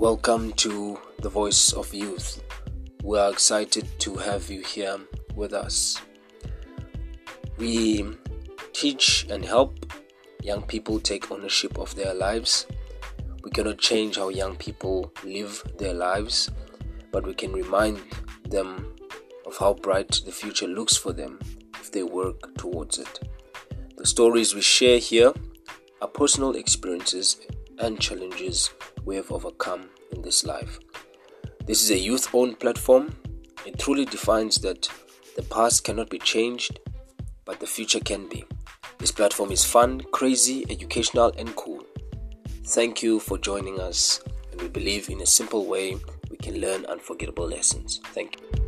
Welcome to the Voice of Youth. We are excited to have you here with us. We teach and help young people take ownership of their lives. We cannot change how young people live their lives, but we can remind them of how bright the future looks for them if they work towards it. The stories we share here are personal experiences and challenges we have overcome in this life. This is a youth owned platform. It truly defines that the past cannot be changed, but the future can be. This platform is fun, crazy, educational, and cool. Thank you for joining us, and we believe in a simple way we can learn unforgettable lessons. Thank you.